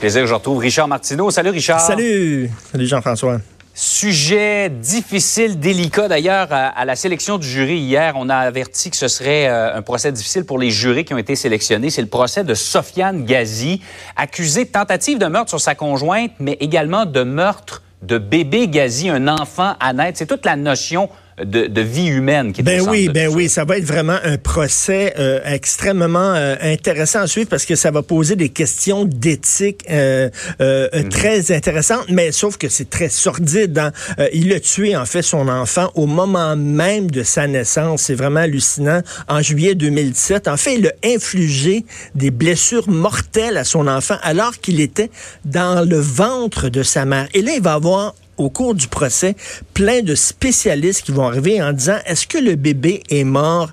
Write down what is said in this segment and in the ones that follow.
Plaisir, je retrouve Richard Martineau. Salut Richard. Salut. Salut Jean-François. Sujet difficile, délicat. D'ailleurs, à, la sélection du jury hier, on a averti que ce serait euh, un procès difficile pour les jurés qui ont été sélectionnés. C'est le procès de Sofiane Gazi, accusé de tentative de meurtre sur sa conjointe, mais également de meurtre de bébé Gazi, un enfant à naître. C'est toute la notion de, vie humaine qui est Ben oui, ben oui, ça va être vraiment un procès euh, extrêmement euh, intéressant à suivre parce que ça va poser des questions d'éthique euh, mhm. très intéressantes, mais sauf que c'est très sordide. Hein. il a tué en fait son enfant au moment même de sa naissance. C'est vraiment hallucinant. En juillet 2017, en fait, il a infligé des blessures mortelles à son enfant alors qu'il était dans le ventre de sa mère. Et là, il va avoir au cours du procès plein de spécialistes qui vont arriver en disant est-ce que le bébé est mort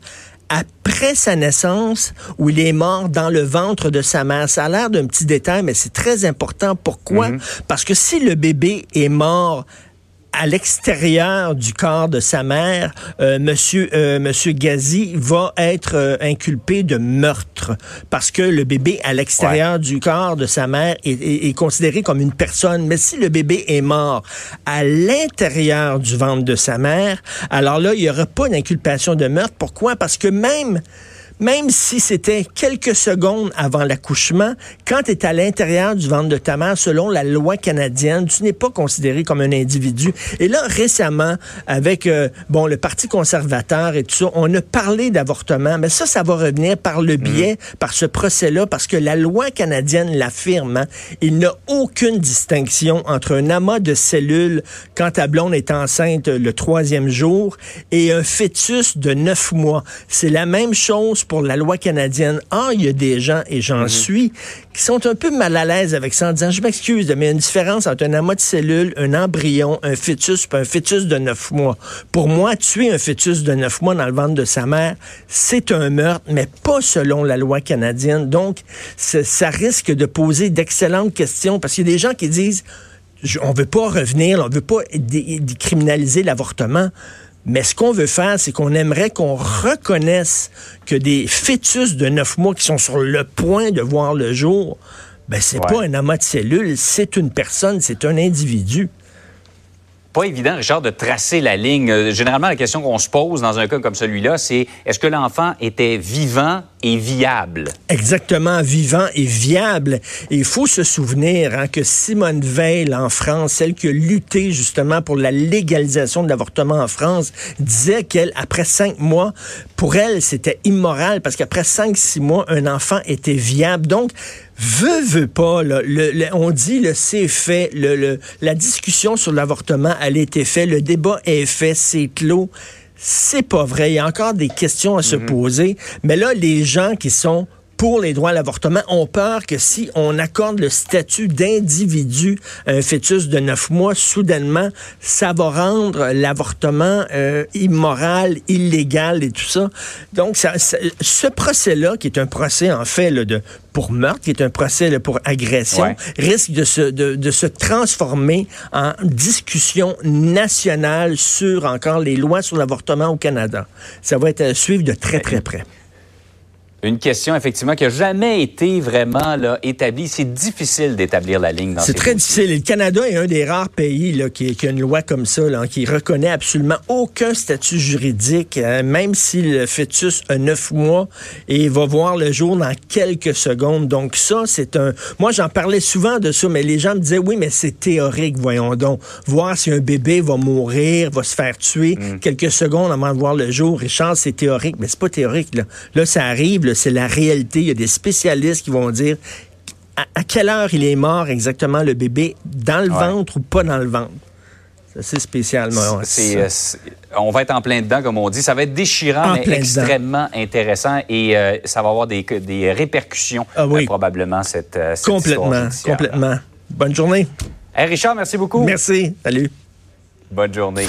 après sa naissance ou il est mort dans le ventre de sa mère? Ça a l'air d'un petit détail, mais c'est très important. Pourquoi? Mhm. Parce que si le bébé est mort à l'extérieur du corps de sa mère, euh, Monsieur euh, Monsieur Gazi va être euh, inculpé de meurtre parce que le bébé à l'extérieur du corps de sa mère est, considéré comme une personne. Mais si le bébé est mort à l'intérieur du ventre de sa mère, alors là il y aura pas d'inculpation de meurtre. Pourquoi? Parce que même même si c'était quelques secondes avant l'accouchement, quand tu es à l'intérieur du ventre de ta mère, selon la loi canadienne, tu n'es pas considéré comme un individu. Et là, récemment, avec euh, bon le Parti conservateur et tout ça, on a parlé d'avortement, mais ça, ça va revenir par le biais, mm. par ce procès-là, parce que la loi canadienne l'affirme. Hein. Il n'y a aucune distinction entre un amas de cellules quand ta blonde est enceinte le troisième jour et un fœtus de neuf mois. C'est la même chose pour la loi canadienne. Ah, il y a des gens, et j'en mhm. suis, qui sont un peu mal à l'aise avec ça en disant, je m'excuse, mais il y a une différence entre un amas de cellules, un embryon, un fœtus, puis un fœtus de neuf mois. Pour moi, tuer un fœtus de neuf mois dans le ventre de sa mère, c'est un meurtre, mais pas selon la loi canadienne. Donc, ça risque de poser d'excellentes questions parce qu'il y a des gens qui disent, on veut pas revenir, on veut pas décriminaliser l'avortement. Mais ce qu'on veut faire, c'est qu'on aimerait qu'on reconnaisse que des fœtus de neuf mois qui sont sur le point de voir le jour, ben c'est pas un amas de cellules, c'est une personne, c'est un individu pas évident, Richard, de tracer la ligne. Euh, généralement, la question qu'on se pose dans un cas comme celui-là, c'est est-ce que l'enfant était vivant et viable? Exactement, vivant et viable. Il faut se souvenir hein, que Simone Veil, en France, celle qui a lutté justement pour la légalisation de l'avortement en France, disait qu'elle, après cinq mois, pour elle, c'était immoral parce qu'après cinq, six mois, un enfant était viable. Donc, veut, veut pas, on dit le c'est fait, la discussion sur l'avortement, elle a été faite, le débat est fait, c'est clos. C'est pas vrai. Il y a encore des questions à se mhm. poser. Mais là, les gens qui sont pour les droits à l'avortement ont peur que si on accorde le statut d'individu à un fœtus de neuf mois, soudainement, ça va rendre l'avortement euh, immoral, illégal et tout ça. Donc, ça, ce procès-là, qui est un procès en fait là, de pour meurtre, qui est un procès pour agression, risque de se, de, de se transformer en discussion nationale sur encore les lois sur l'avortement au Canada. Ça va être à suivre de très, très près. Une question, effectivement, qui n'a jamais été vraiment là, établie. C'est difficile d'établir la ligne dans C'est très difficile. Le Canada est un des rares pays là, qui, qui, a une loi comme ça, là, qui reconnaît absolument aucun statut juridique, hein, même si le fœtus a neuf mois et va voir le jour dans quelques secondes. Donc ça, c'est un... Moi, j'en parlais souvent de ça, mais les gens me disaient, oui, mais c'est théorique, voyons donc. Voir si un bébé va mourir, va se faire tuer mm. quelques secondes avant de voir le jour. Richard, c'est théorique, mais c'est pas théorique. Là, là ça arrive c'est la réalité. Il y a des spécialistes qui vont dire à, quelle heure il est mort exactement le bébé, dans le ventre ou pas dans le ventre. C'est spécial. Euh, on va être en plein dedans, comme on dit. Ça va être déchirant, mais extrêmement intéressant et euh, ça va avoir des, répercussions, ah euh, probablement, cette, cette Complètement, complètement. Bonne journée. Richard, merci beaucoup. Merci. Salut. Bonne journée.